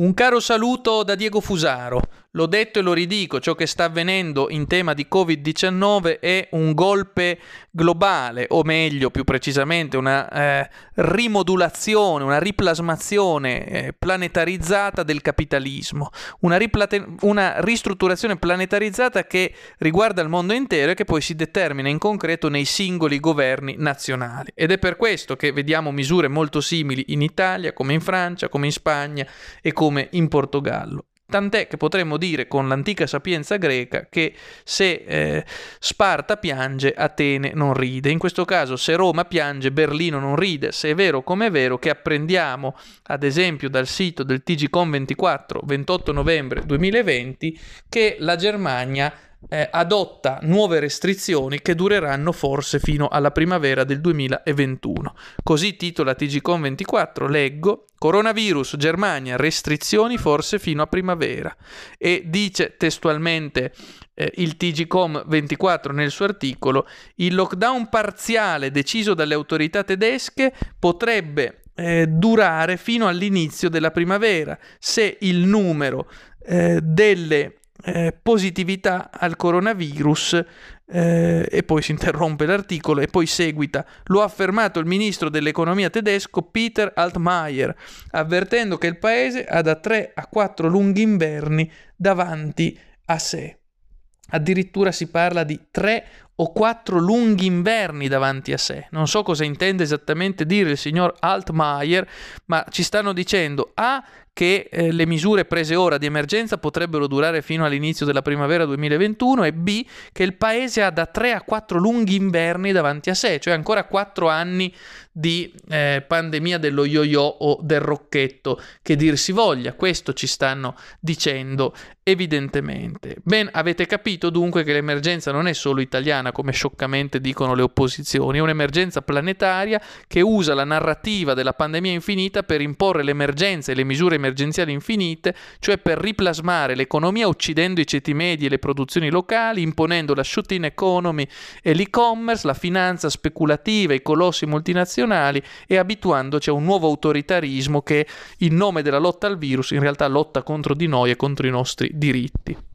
Un caro saluto da Diego Fusaro. L'ho detto e lo ridico, ciò che sta avvenendo in tema di Covid-19 è un golpe globale, o meglio, più precisamente, una eh, rimodulazione, una riplasmazione eh, planetarizzata del capitalismo, una, riplate- una ristrutturazione planetarizzata che riguarda il mondo intero e che poi si determina in concreto nei singoli governi nazionali. Ed è per questo che vediamo misure molto simili in Italia, come in Francia, come in Spagna e come in Portogallo. Tant'è che potremmo dire con l'antica sapienza greca che se eh, Sparta piange, Atene non ride. In questo caso, se Roma piange, Berlino non ride. Se è vero come è vero che apprendiamo, ad esempio dal sito del TGCOM 24, 28 novembre 2020, che la Germania eh, adotta nuove restrizioni che dureranno forse fino alla primavera del 2021. Così titola TGCOM 24, leggo Coronavirus, Germania, restrizioni forse fino a primavera. E dice testualmente eh, il TGCOM 24 nel suo articolo, il lockdown parziale deciso dalle autorità tedesche potrebbe eh, durare fino all'inizio della primavera se il numero eh, delle eh, positività al coronavirus eh, e poi si interrompe l'articolo e poi seguita. Lo ha affermato il ministro dell'economia tedesco Peter Altmaier, avvertendo che il paese ha da 3 a 4 lunghi inverni davanti a sé. Addirittura si parla di 3 o 4 lunghi inverni davanti a sé. Non so cosa intende esattamente dire il signor Altmaier, ma ci stanno dicendo A che eh, le misure prese ora di emergenza potrebbero durare fino all'inizio della primavera 2021 e B che il paese ha da 3 a 4 lunghi inverni davanti a sé, cioè ancora 4 anni di eh, pandemia dello yo-yo o del rocchetto, che dir si voglia, questo ci stanno dicendo evidentemente. Ben, avete capito dunque che l'emergenza non è solo italiana, come scioccamente dicono le opposizioni, è un'emergenza planetaria che usa la narrativa della pandemia infinita per imporre l'emergenza e le misure emergenziali infinite, cioè per riplasmare l'economia uccidendo i ceti medi e le produzioni locali, imponendo la shooting economy e l'e-commerce, la finanza speculativa, i colossi multinazionali e abituandoci a un nuovo autoritarismo che in nome della lotta al virus in realtà lotta contro di noi e contro i nostri diritti.